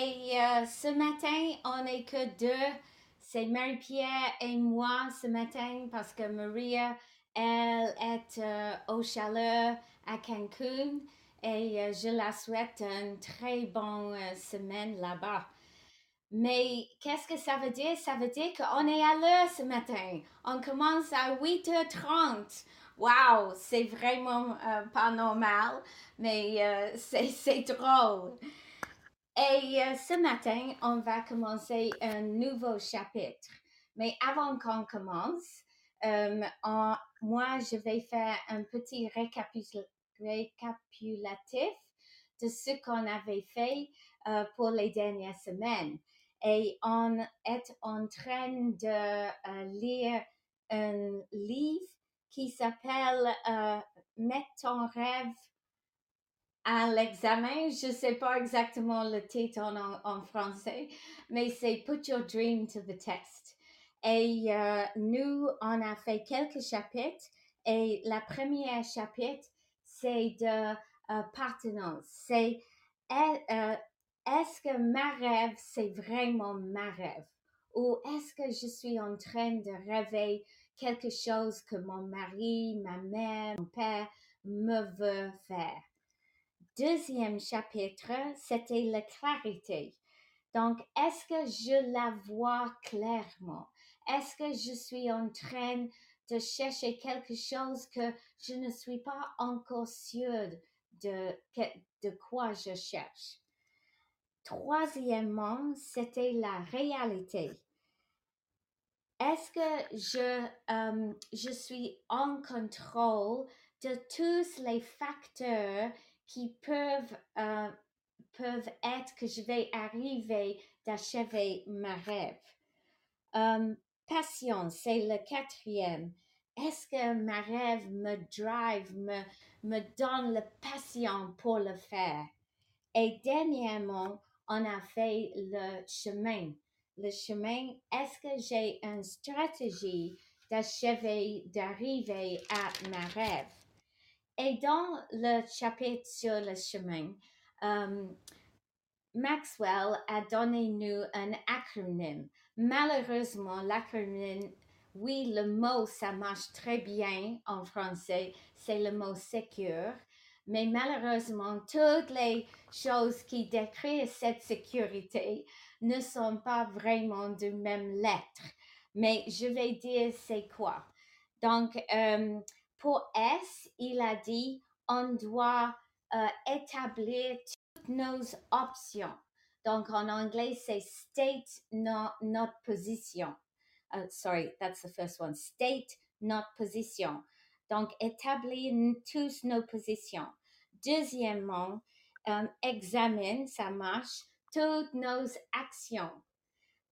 Et euh, ce matin, on n'est que deux. C'est Marie-Pierre et moi ce matin parce que Maria, elle est euh, au chaleur à Cancun et euh, je la souhaite une très bonne semaine là-bas. Mais qu'est-ce que ça veut dire? Ça veut dire qu'on est à l'heure ce matin. On commence à 8h30. Wow, c'est vraiment euh, pas normal, mais euh, c'est drôle. Et euh, ce matin, on va commencer un nouveau chapitre. Mais avant qu'on commence, moi, je vais faire un petit récapitulatif de ce qu'on avait fait pour les dernières semaines. Et on est en train de lire un livre qui s'appelle euh, Mettre ton rêve à l'examen. Je ne sais pas exactement le titre en, français, mais c'est Put Your Dream to the Test. Et euh, nous, on a fait quelques chapitres et la première chapitre, c'est de euh, C'est euh, est-ce que ma rêve, c'est vraiment ma rêve? Ou est-ce que je suis en train de rêver quelque chose que mon mari, ma mère, mon père me veut faire? Deuxième chapitre, c'était la clarité. Donc, est-ce que je la vois clairement? Est-ce que je suis en train de chercher quelque chose que je ne suis pas encore sûre de, de quoi je cherche? Troisièmement, c'était la réalité. Est-ce que je, euh, je suis en contrôle de tous les facteurs qui peuvent, euh, peuvent être que je vais arriver d'achever ma rêve? Euh, patience, c'est le quatrième. Est-ce que ma rêve me drive, me, me donne la passion pour le faire? Et dernièrement, on a fait le chemin le chemin, est-ce que j'ai une stratégie d'achever, d'arriver à ma rêve? Et dans le chapitre sur le chemin, euh, Maxwell a donné nous un acronyme. Malheureusement, l'acronyme, oui, le mot, ça marche très bien en français, c'est le mot secure. Mais malheureusement, toutes les choses qui décrivent cette sécurité ne sont pas vraiment de même lettre. Mais je vais dire c'est quoi. Donc, euh, pour S, il a dit, on doit euh, établir toutes nos options. Donc, en anglais, c'est state not, not position. Uh, sorry, that's the first one. State not position. Donc, établir tous nos positions. Deuxièmement, euh, examine, ça marche, toutes nos actions.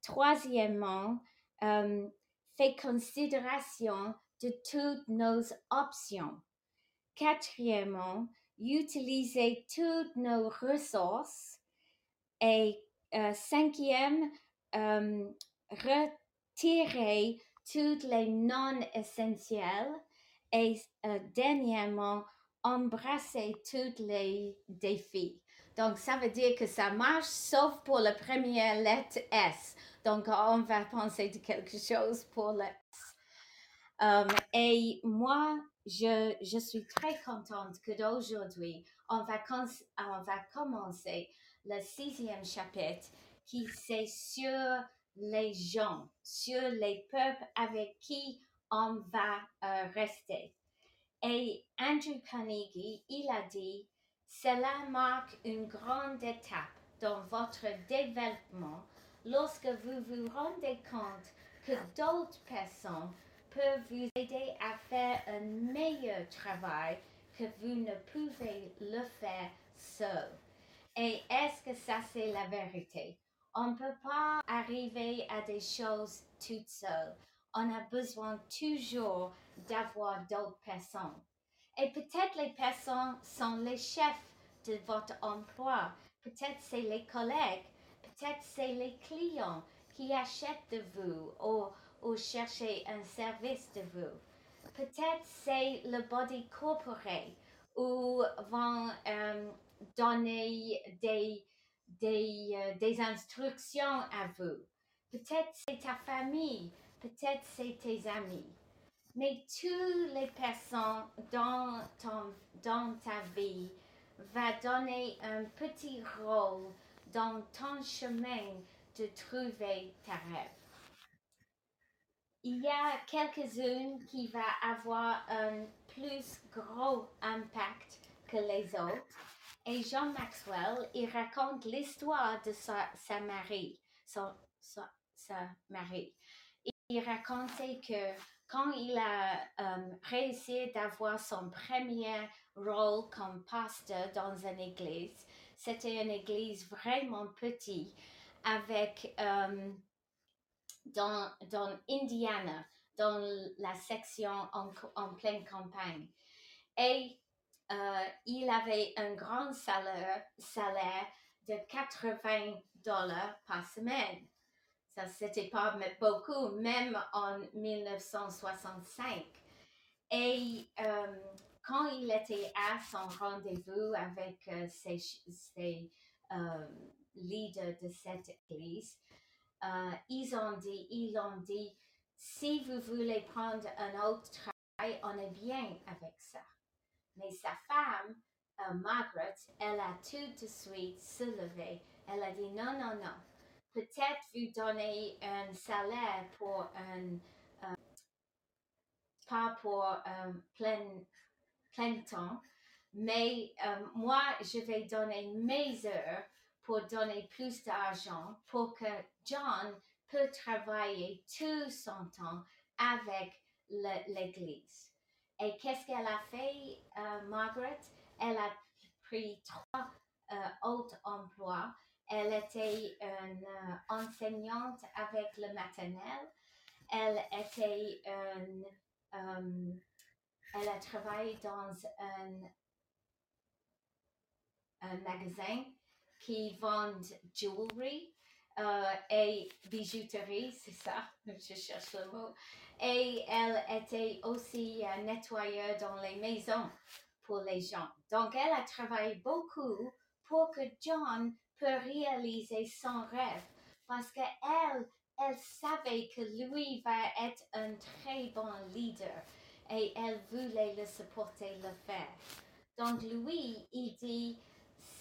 Troisièmement, euh, fait considération de toutes nos options. Quatrièmement, utiliser toutes nos ressources. Et euh, cinquième, euh, retirer toutes les non essentielles. Et dernièrement, embrasser tous les défis. Donc, ça veut dire que ça marche, sauf pour la première lettre S. Donc, on va penser de quelque chose pour le S. Um, et moi, je, je, suis très contente que d'aujourd'hui, on on va commencer le sixième chapitre qui c'est sur les gens, sur les peuples avec qui on va euh, rester. Et Andrew Carnegie, il a dit, cela marque une grande étape dans votre développement lorsque vous vous rendez compte que d'autres personnes peuvent vous aider à faire un meilleur travail que vous ne pouvez le faire seul. Et est-ce que ça c'est la vérité? On ne peut pas arriver à des choses toutes seules. On a besoin toujours d'avoir d'autres personnes. Et peut-être les personnes sont les chefs de votre emploi, peut-être c'est les collègues, peut-être c'est les clients qui achètent de vous ou, ou cherchent un service de vous. Peut-être c'est le body corporate ou vont euh, donner des, des, euh, des instructions à vous. Peut-être c'est ta famille, peut-être c'est tes amis. Mais toutes les personnes dans, ton, dans ta vie va donner un petit rôle dans ton chemin de trouver ta rêve. Il y a quelques-unes qui vont avoir un plus gros impact que les autres. Et Jean Maxwell, il raconte l'histoire de sa, sa mari, son, sa, sa mari. Il racontait que quand il a euh, réussi d'avoir son premier rôle comme pasteur dans une église, c'était une église vraiment petite avec euh, dans, dans Indiana, dans la section en, en pleine campagne. Et euh, il avait un grand salaire, de 80 dollars par semaine. Ça, c'était pas beaucoup, même en 1965. Et euh, quand il était à son rendez-vous avec euh, ses, ses leaders de cette église, ils ont dit, ils ont dit, si vous voulez prendre un autre travail, on est bien avec ça. Mais sa femme, euh, Margaret, elle a tout de suite se levé. Elle a dit non, non, non. Peut-être vous donnez un salaire pour un, euh, pas pour plein, plein temps, mais euh, moi, je vais donner mes heures pour donner plus d'argent pour que John peut travailler tout son temps avec l'Église. Et qu'est-ce qu'elle a fait, euh, Margaret? Elle a pris trois euh, autres emplois. Elle était une euh, enseignante avec le maternel. Elle était une, elle a travaillé dans un, un magasin qui vend jewelry et bijouterie, c'est ça, je cherche le mot et elle était aussi euh, nettoyeur dans les maisons pour les gens. Donc, elle a travaillé beaucoup pour que John peut réaliser son rêve parce qu'elle, elle savait que lui va être un très bon leader et elle voulait le supporter le faire. Donc, lui, il dit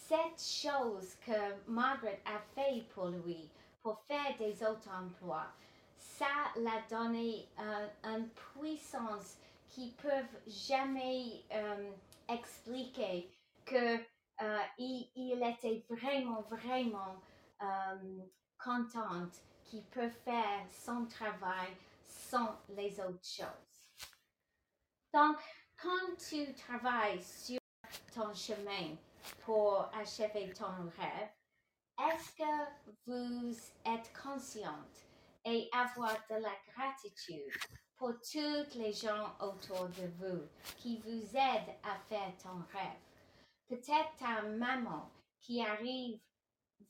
cette chose que Margaret a fait pour lui, pour faire des autres emplois ça l'a donné euh, une puissance qui peuvent jamais euh, expliquer que euh, il, était vraiment vraiment content qu'il peut faire son travail sans les autres choses. Donc, quand tu travailles sur ton chemin pour achever ton rêve, est-ce que vous êtes consciente et avoir de la gratitude pour toutes les gens autour de vous qui vous aident à faire ton rêve? Peut-être ta maman qui arrive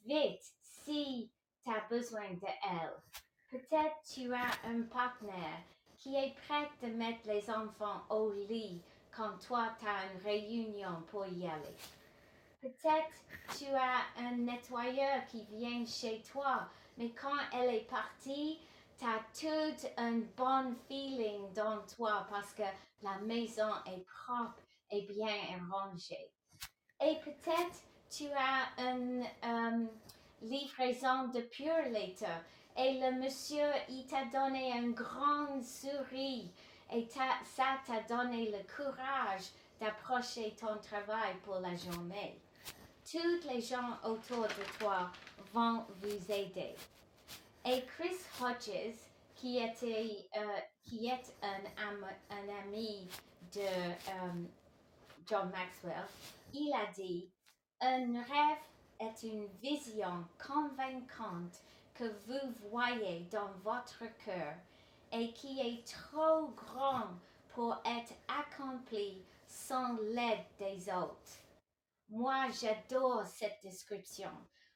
vite si tu as besoin d'elle. Peut-être tu as un partenaire qui est prêt de mettre les enfants au lit quand toi tu as une réunion pour y aller. Peut-être tu as un nettoyeur qui vient chez toi mais quand elle est partie, tu as tout un bon feeling dans toi parce que la maison est propre et bien rangée. Et peut-être tu as une euh, livraison de Pure Later et le monsieur, il t'a donné un grand sourire et ça t'a donné le courage d'approcher ton travail pour la journée. Toutes les gens autour de toi vont vous aider. Et Chris Hodges, qui, était, euh, qui est un, un ami de euh, John Maxwell, il a dit, un rêve est une vision convaincante que vous voyez dans votre cœur et qui est trop grand pour être accompli sans l'aide des autres. Moi, j'adore cette description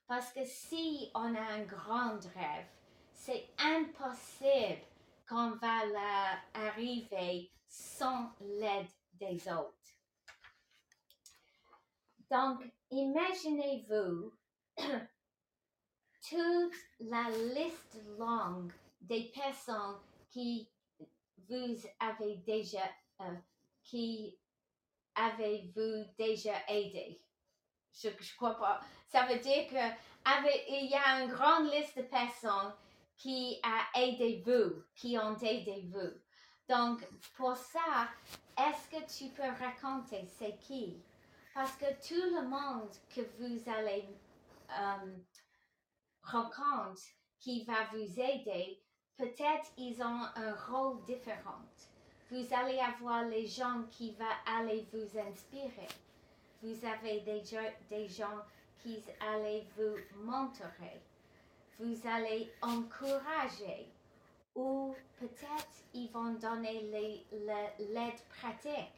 parce que si on a un grand rêve, c'est impossible qu'on va arriver sans l'aide des autres. Donc, Imaginez-vous toute la liste longue des personnes qui vous avez déjà, euh, qui avez-vous déjà aidé? Je, je crois pas. Ça veut dire que avec, il y a une grande liste de personnes qui a aidé vous, qui ont aidé vous. Donc, pour ça, est-ce que tu peux raconter c'est qui? Parce que tout le monde que vous allez euh, rencontrer qui va vous aider, peut-être ils ont un rôle différent. Vous allez avoir les gens qui vont aller vous inspirer. Vous avez des, des gens qui allaient vous montrer. Vous allez encourager ou peut-être ils vont donner l'aide pratique.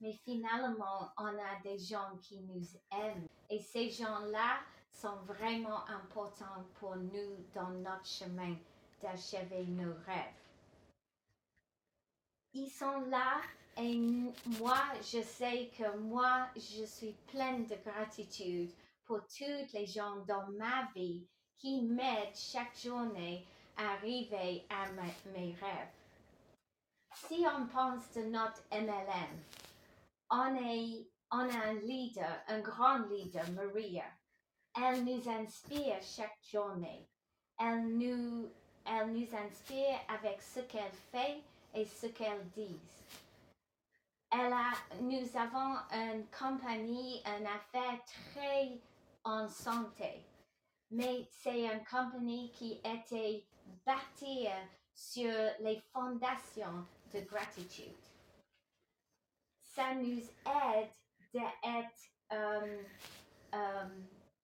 Mais finalement, on a des gens qui nous aiment. Et ces gens-là sont vraiment importants pour nous dans notre chemin d'achever nos rêves. Ils sont là et moi, je sais que moi, je suis pleine de gratitude pour tous les gens dans ma vie qui m'aident chaque journée à arriver à mes rêves. Si on pense de notre MLM, on, est, on a un leader, un grand leader, Maria. Elle nous inspire chaque journée. Elle nous, elle nous inspire avec ce qu'elle fait et ce qu'elle dit. Elle a, nous avons une compagnie, une affaire très en santé, mais c'est une compagnie qui était bâtie sur les fondations de gratitude. Ça nous aide d'être euh, euh,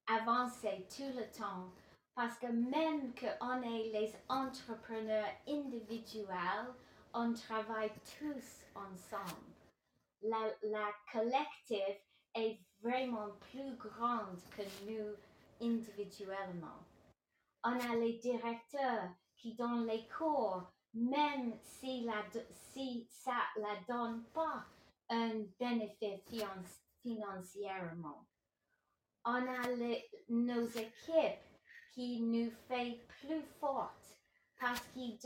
avancé tout le temps. Parce que même qu'on est les entrepreneurs individuels, on travaille tous ensemble. La, la collective est vraiment plus grande que nous individuellement. On a les directeurs qui donnent les cours, même si, la, si ça ne la donne pas un bénéfice financièrement. On a nos équipes qui nous fait plus fortes parce qu'il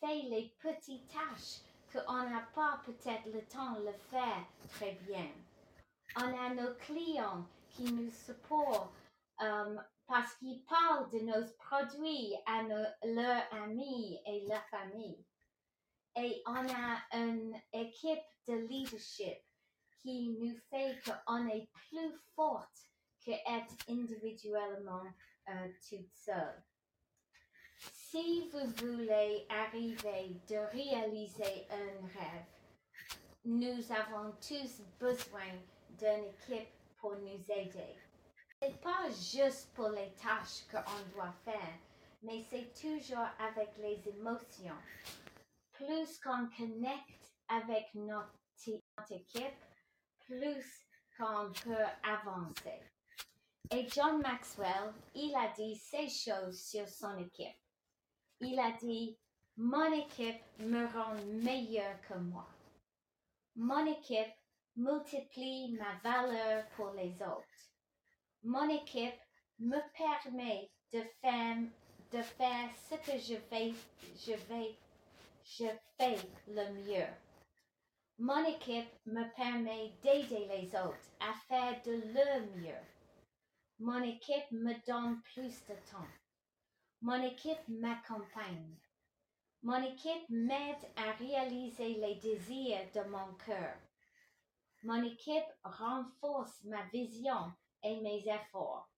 fait les petites tâches qu'on n'a pas peut-être le temps de faire très bien. On a nos clients qui nous supportent um, parce qu'ils parlent de nos produits à leurs amis et leur famille et on a une équipe de leadership qui nous fait qu'on est plus forte que être individuellement euh, toute seule. Si vous voulez arriver de réaliser un rêve, nous avons tous besoin d'une équipe pour nous aider. C'est pas juste pour les tâches qu'on doit faire, mais c'est toujours avec les émotions plus qu'on connecte avec notre, équipe, plus qu'on peut avancer. Et John Maxwell, il a dit ces choses sur son équipe. Il a dit, mon équipe me rend meilleur que moi. Mon équipe multiplie ma valeur pour les autres. Mon équipe me permet de faire, de faire ce que je vais, je vais je fais le mieux. Mon équipe me permet d'aider les autres à faire de leur mieux. Mon équipe me donne plus de temps. Mon équipe m'accompagne. Mon équipe m'aide à réaliser les désirs de mon cœur. Mon équipe renforce ma vision et mes efforts.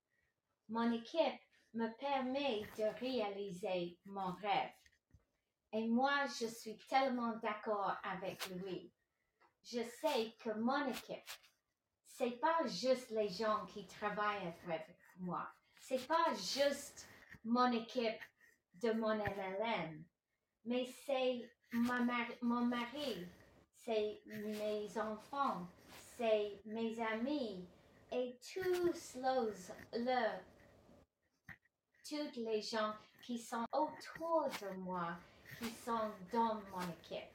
Mon équipe me permet de réaliser mon rêve. Et moi, je suis tellement d'accord avec lui. Je sais que mon équipe, c'est pas juste les gens qui travaillent avec moi. C'est pas juste mon équipe de mon LLM, mais c'est mon mari, c'est mes enfants, c'est mes amis et tous les, toutes les gens qui sont autour de moi qui sont dans mon équipe.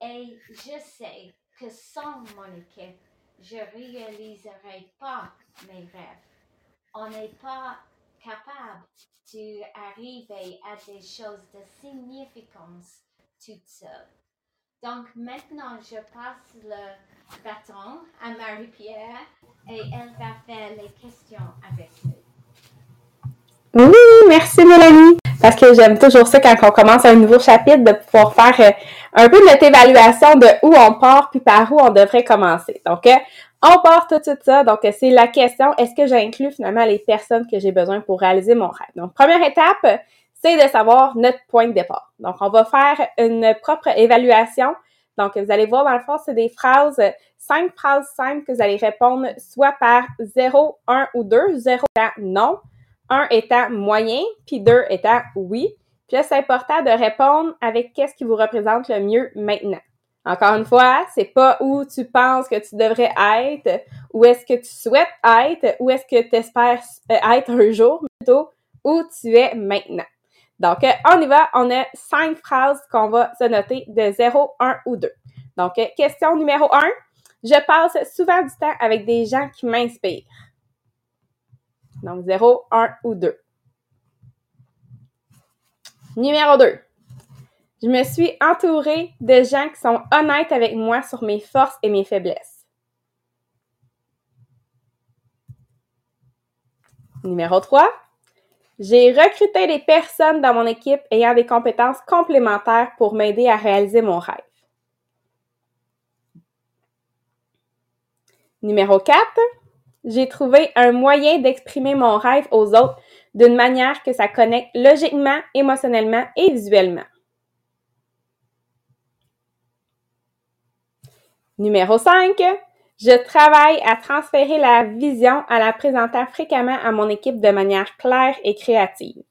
Et je sais que sans mon équipe, je réaliserai pas mes rêves. On n'est pas capable d'arriver à des choses de significance toute seule. Donc maintenant, je passe le bâton à Marie-Pierre et elle va faire les questions avec nous. Oui, merci Mélanie. Parce que j'aime toujours ça quand on commence un nouveau chapitre, de pouvoir faire euh, un peu notre évaluation de où on part puis par où on devrait commencer. Donc, euh, on part tout de suite ça. Donc, c'est la question, est-ce que j'inclus finalement les personnes que j'ai besoin pour réaliser mon rêve? Donc, première étape, c'est de savoir notre point de départ. Donc, on va faire une propre évaluation. Donc, vous allez voir, dans le fond, c'est des phrases, cinq phrases simples que vous allez répondre soit par 0, 1 ou 2. 0 étant non, 1 étant moyen, puis 2 étant oui. Puis là, c'est important de répondre avec qu'est-ce qui vous représente le mieux maintenant. Encore une fois, c'est pas où tu penses que tu devrais être, où est-ce que tu souhaites être, où est-ce que tu espères euh, être un jour, plutôt où tu es maintenant. Donc, euh, on y va. On a cinq phrases qu'on va se noter de 0, 1 ou 2. Donc, euh, question numéro 1. Je passe souvent du temps avec des gens qui m'inspirent. Donc, 0, 1 ou 2. Numéro 2. Je me suis entourée de gens qui sont honnêtes avec moi sur mes forces et mes faiblesses. Numéro 3. J'ai recruté des personnes dans mon équipe ayant des compétences complémentaires pour m'aider à réaliser mon rêve. Numéro 4. J'ai trouvé un moyen d'exprimer mon rêve aux autres d'une manière que ça connecte logiquement, émotionnellement et visuellement. Numéro 5. Je travaille à transférer la vision en la présentant fréquemment à mon équipe de manière claire et créative.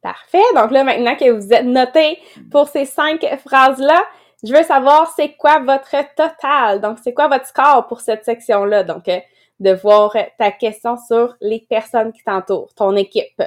Parfait. Donc là, maintenant que vous êtes noté pour ces cinq phrases-là, je veux savoir c'est quoi votre total? Donc, c'est quoi votre score pour cette section-là? Donc, euh, de voir ta question sur les personnes qui t'entourent, ton équipe.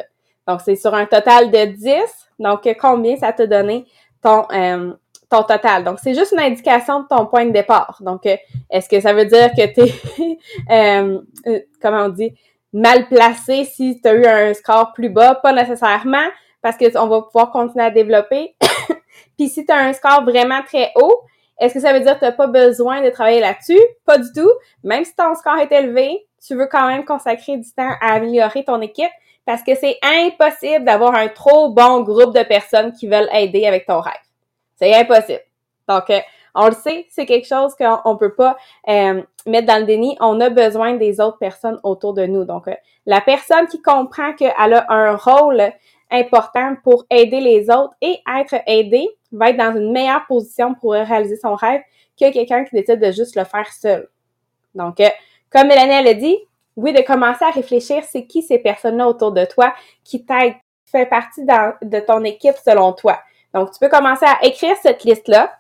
Donc, c'est sur un total de 10. Donc, combien ça t'a donné ton, euh, ton total. Donc, c'est juste une indication de ton point de départ. Donc, euh, est-ce que ça veut dire que tu es, euh, euh, comment on dit, mal placé si tu as eu un score plus bas? Pas nécessairement, parce qu'on va pouvoir continuer à développer. Puis si tu as un score vraiment très haut, est-ce que ça veut dire que tu n'as pas besoin de travailler là-dessus? Pas du tout. Même si ton score est élevé, tu veux quand même consacrer du temps à améliorer ton équipe parce que c'est impossible d'avoir un trop bon groupe de personnes qui veulent aider avec ton rêve. C'est impossible. Donc, euh, on le sait, c'est quelque chose qu'on ne peut pas euh, mettre dans le déni. On a besoin des autres personnes autour de nous. Donc, euh, la personne qui comprend qu'elle a un rôle important pour aider les autres et être aidée va être dans une meilleure position pour réaliser son rêve que quelqu'un qui décide de juste le faire seul. Donc, comme Mélanie l'a dit, oui, de commencer à réfléchir, c'est qui ces personnes-là autour de toi qui t'aident, fait partie de ton équipe selon toi. Donc, tu peux commencer à écrire cette liste-là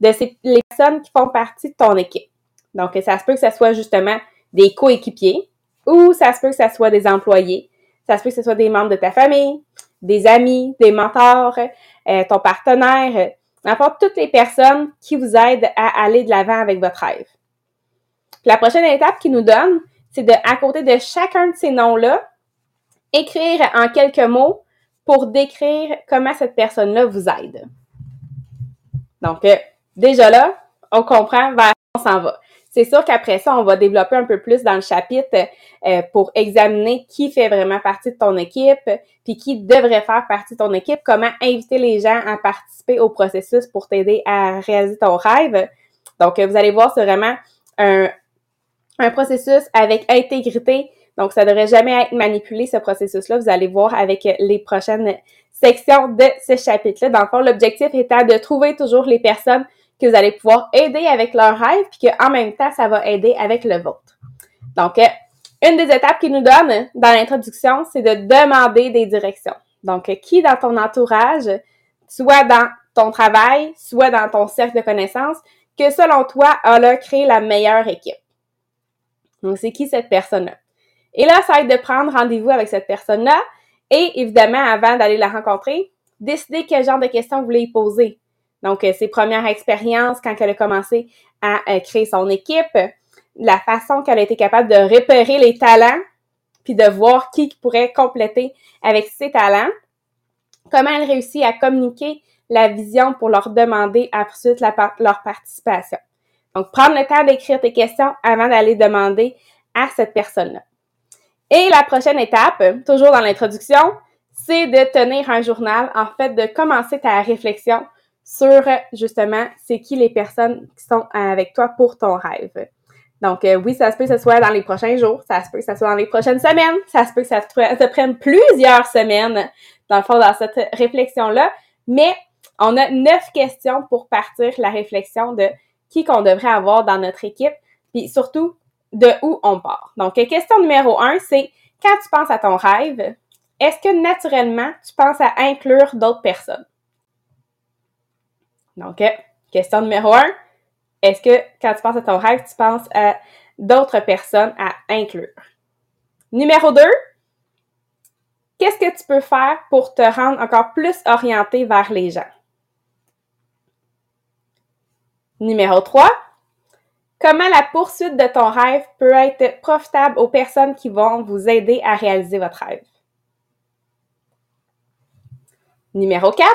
de ces, les personnes qui font partie de ton équipe. Donc, ça se peut que ce soit justement des coéquipiers ou ça se peut que ce soit des employés. Ça se peut que ce soit des membres de ta famille, des amis, des mentors, euh, ton partenaire, n'importe toutes les personnes qui vous aident à aller de l'avant avec votre rêve. la prochaine étape qui nous donne, c'est de, à côté de chacun de ces noms-là, écrire en quelques mots pour décrire comment cette personne-là vous aide. Donc, euh, déjà là, on comprend vers on s'en va. C'est sûr qu'après ça, on va développer un peu plus dans le chapitre euh, pour examiner qui fait vraiment partie de ton équipe, puis qui devrait faire partie de ton équipe, comment inviter les gens à participer au processus pour t'aider à réaliser ton rêve. Donc, vous allez voir, c'est vraiment un, un processus avec intégrité donc, ça ne devrait jamais être manipulé, ce processus-là. Vous allez voir avec les prochaines sections de ce chapitre-là. Dans le fond, l'objectif étant de trouver toujours les personnes que vous allez pouvoir aider avec leur rêve, puis qu'en même temps, ça va aider avec le vôtre. Donc, euh, une des étapes qu'il nous donne dans l'introduction, c'est de demander des directions. Donc, qui dans ton entourage, soit dans ton travail, soit dans ton cercle de connaissances, que selon toi, a créé la meilleure équipe? C'est qui cette personne-là? Et là, ça va être de prendre rendez-vous avec cette personne-là et évidemment, avant d'aller la rencontrer, décider quel genre de questions vous voulez y poser. Donc, euh, ses premières expériences quand elle a commencé à euh, créer son équipe, la façon qu'elle a été capable de repérer les talents, puis de voir qui pourrait compléter avec ses talents, comment elle réussit à communiquer la vision pour leur demander ensuite leur participation. Donc, prendre le temps d'écrire tes questions avant d'aller demander à cette personne-là. Et la prochaine étape, toujours dans l'introduction, c'est de tenir un journal, en fait, de commencer ta réflexion sur justement c'est qui les personnes qui sont avec toi pour ton rêve. Donc euh, oui, ça se peut que ce soit dans les prochains jours, ça se peut que ce soit dans les prochaines semaines, ça se peut que ça prenne plusieurs semaines dans le fond dans cette réflexion-là, mais on a neuf questions pour partir la réflexion de qui qu'on devrait avoir dans notre équipe, puis surtout de où on part. Donc question numéro un, c'est quand tu penses à ton rêve, est-ce que naturellement tu penses à inclure d'autres personnes? Donc, question numéro un, est-ce que quand tu penses à ton rêve, tu penses à d'autres personnes à inclure? Numéro deux, qu'est-ce que tu peux faire pour te rendre encore plus orienté vers les gens? Numéro 3, comment la poursuite de ton rêve peut être profitable aux personnes qui vont vous aider à réaliser votre rêve? Numéro 4,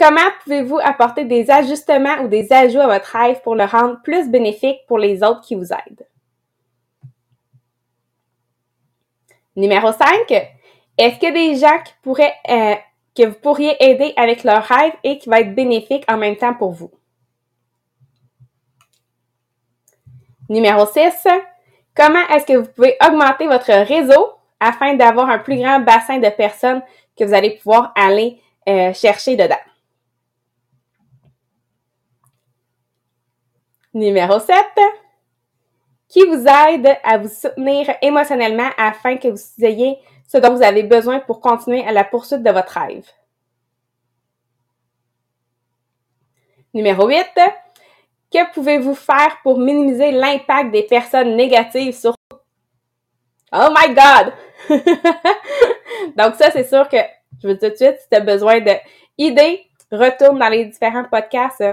Comment pouvez-vous apporter des ajustements ou des ajouts à votre rêve pour le rendre plus bénéfique pour les autres qui vous aident? Numéro 5, est-ce qu'il y a des gens pourraient, euh, que vous pourriez aider avec leur rêve et qui va être bénéfique en même temps pour vous? Numéro 6, comment est-ce que vous pouvez augmenter votre réseau afin d'avoir un plus grand bassin de personnes que vous allez pouvoir aller euh, chercher dedans? Numéro 7. Qui vous aide à vous soutenir émotionnellement afin que vous ayez ce dont vous avez besoin pour continuer à la poursuite de votre rêve? Numéro 8. Que pouvez-vous faire pour minimiser l'impact des personnes négatives sur? Oh my God! Donc ça, c'est sûr que je veux tout de suite, si tu as besoin d'idées, retourne dans les différents podcasts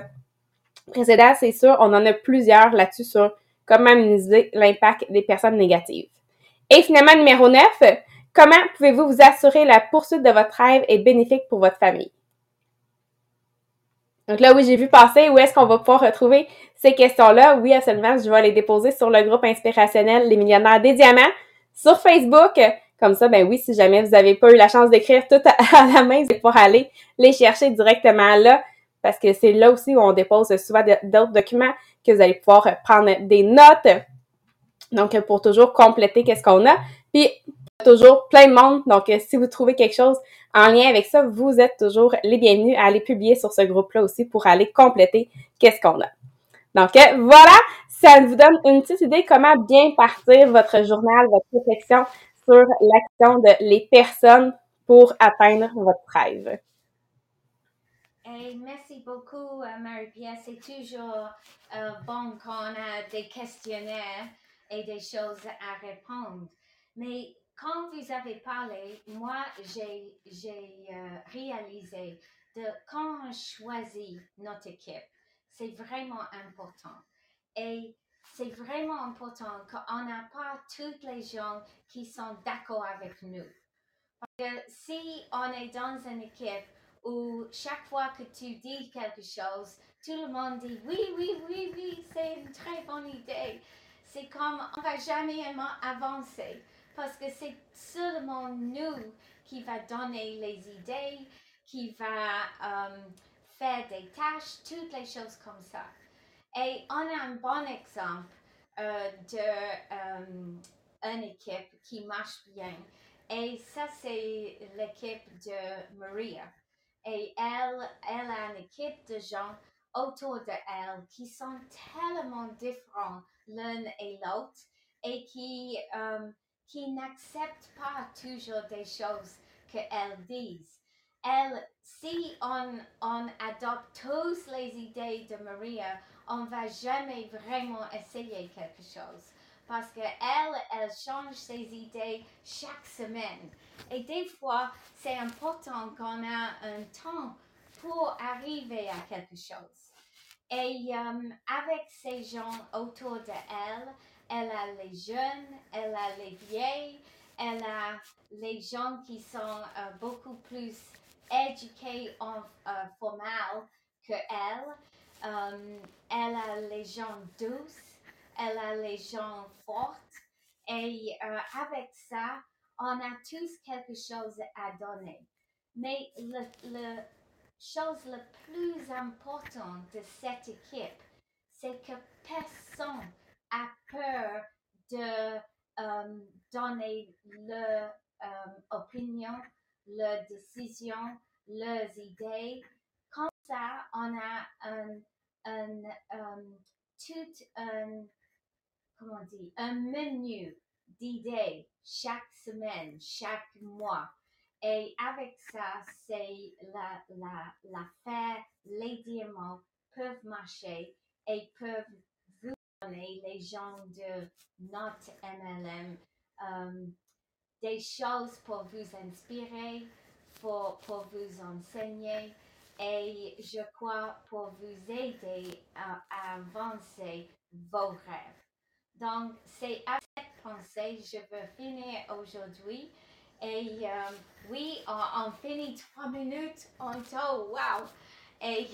précédent, c'est sûr, on en a plusieurs là-dessus sur comment minimiser l'impact des personnes négatives. Et finalement, numéro 9, comment pouvez-vous vous assurer la poursuite de votre rêve est bénéfique pour votre famille? Donc là, oui, j'ai vu passer où est-ce qu'on va pouvoir retrouver ces questions-là. Oui, absolument, je vais les déposer sur le groupe inspirationnel Les Millionnaires des Diamants sur Facebook. Comme ça, ben oui, si jamais vous n'avez pas eu la chance d'écrire tout à, la main, vous allez pouvoir aller les chercher directement là parce que c'est là aussi où on dépose souvent d'autres documents que vous allez pouvoir prendre des notes. Donc, pour toujours compléter qu'est-ce qu'on a. Puis, toujours plein de monde. Donc, si vous trouvez quelque chose en lien avec ça, vous êtes toujours les bienvenus à aller publier sur ce groupe-là aussi pour aller compléter qu'est-ce qu'on a. Donc, voilà, ça vous donne une petite idée comment bien partir votre journal, votre réflexion sur l'action de les personnes pour atteindre votre rêve merci beaucoup, euh, Marie-Pierre. C'est toujours euh, bon quand on a des questionnaires et des choses à répondre. Mais quand vous avez parlé, moi, j'ai euh, réalisé de quand on choisit notre équipe, c'est vraiment important. Et c'est vraiment important qu'on n'a pas toutes les gens qui sont d'accord avec nous. Parce que si on est dans une équipe où chaque fois que tu dis quelque chose, tout le monde dit oui, oui, oui, oui, c'est une très bonne idée. C'est comme on va jamais avancer parce que c'est seulement nous qui va donner les idées, qui va euh, faire des tâches, toutes les choses comme ça. Et on a un bon exemple euh, d'une euh, équipe qui marche bien. Et ça, c'est l'équipe de Maria. Et elle, elle a une équipe de gens autour de elle qui sont tellement différents l'un et l'autre et qui, euh, qui n'acceptent pas toujours des choses qu'elles disent. Elle, si on, on adopte tous les idées de Maria, on va jamais vraiment essayer quelque chose parce qu'elle, elle change ses idées chaque semaine. Et des fois, c'est important qu'on a un temps pour arriver à quelque chose. Et euh, avec ces gens autour elle a les jeunes, elle a les vieilles, elle a les gens qui sont euh, beaucoup plus éduqués en euh, formal que elle. Euh, elle a les gens douces, elle a les gens fortes. Et euh, avec ça, on a tous quelque chose à donner. Mais le, le chose la plus importante de cette équipe, c'est que personne a peur de euh, donner leur euh, opinion, leurs décisions, leurs idées. Comme ça, on a un, un, euh, tout un, comment on un menu d'idées chaque semaine, chaque mois. Et avec ça, c'est la, la, l'affaire, les diamants peuvent marcher et peuvent les gens de notre MLM, euh, des choses pour vous inspirer, pour, pour vous enseigner et je crois pour vous aider à, avancer vos rêves. Donc, c'est à cette pensée, je veux finir aujourd'hui. Et euh, oui, on, finit trois minutes en tout. Wow! Et,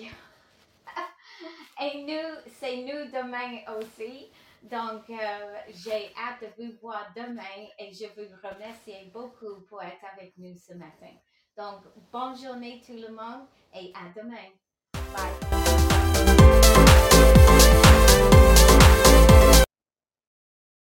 et nous, c'est nous demain aussi. Donc, euh, j'ai hâte de vous voir demain et je vous remercie beaucoup pour être avec nous ce matin. Donc, bonne journée tout le monde et à demain. Bye.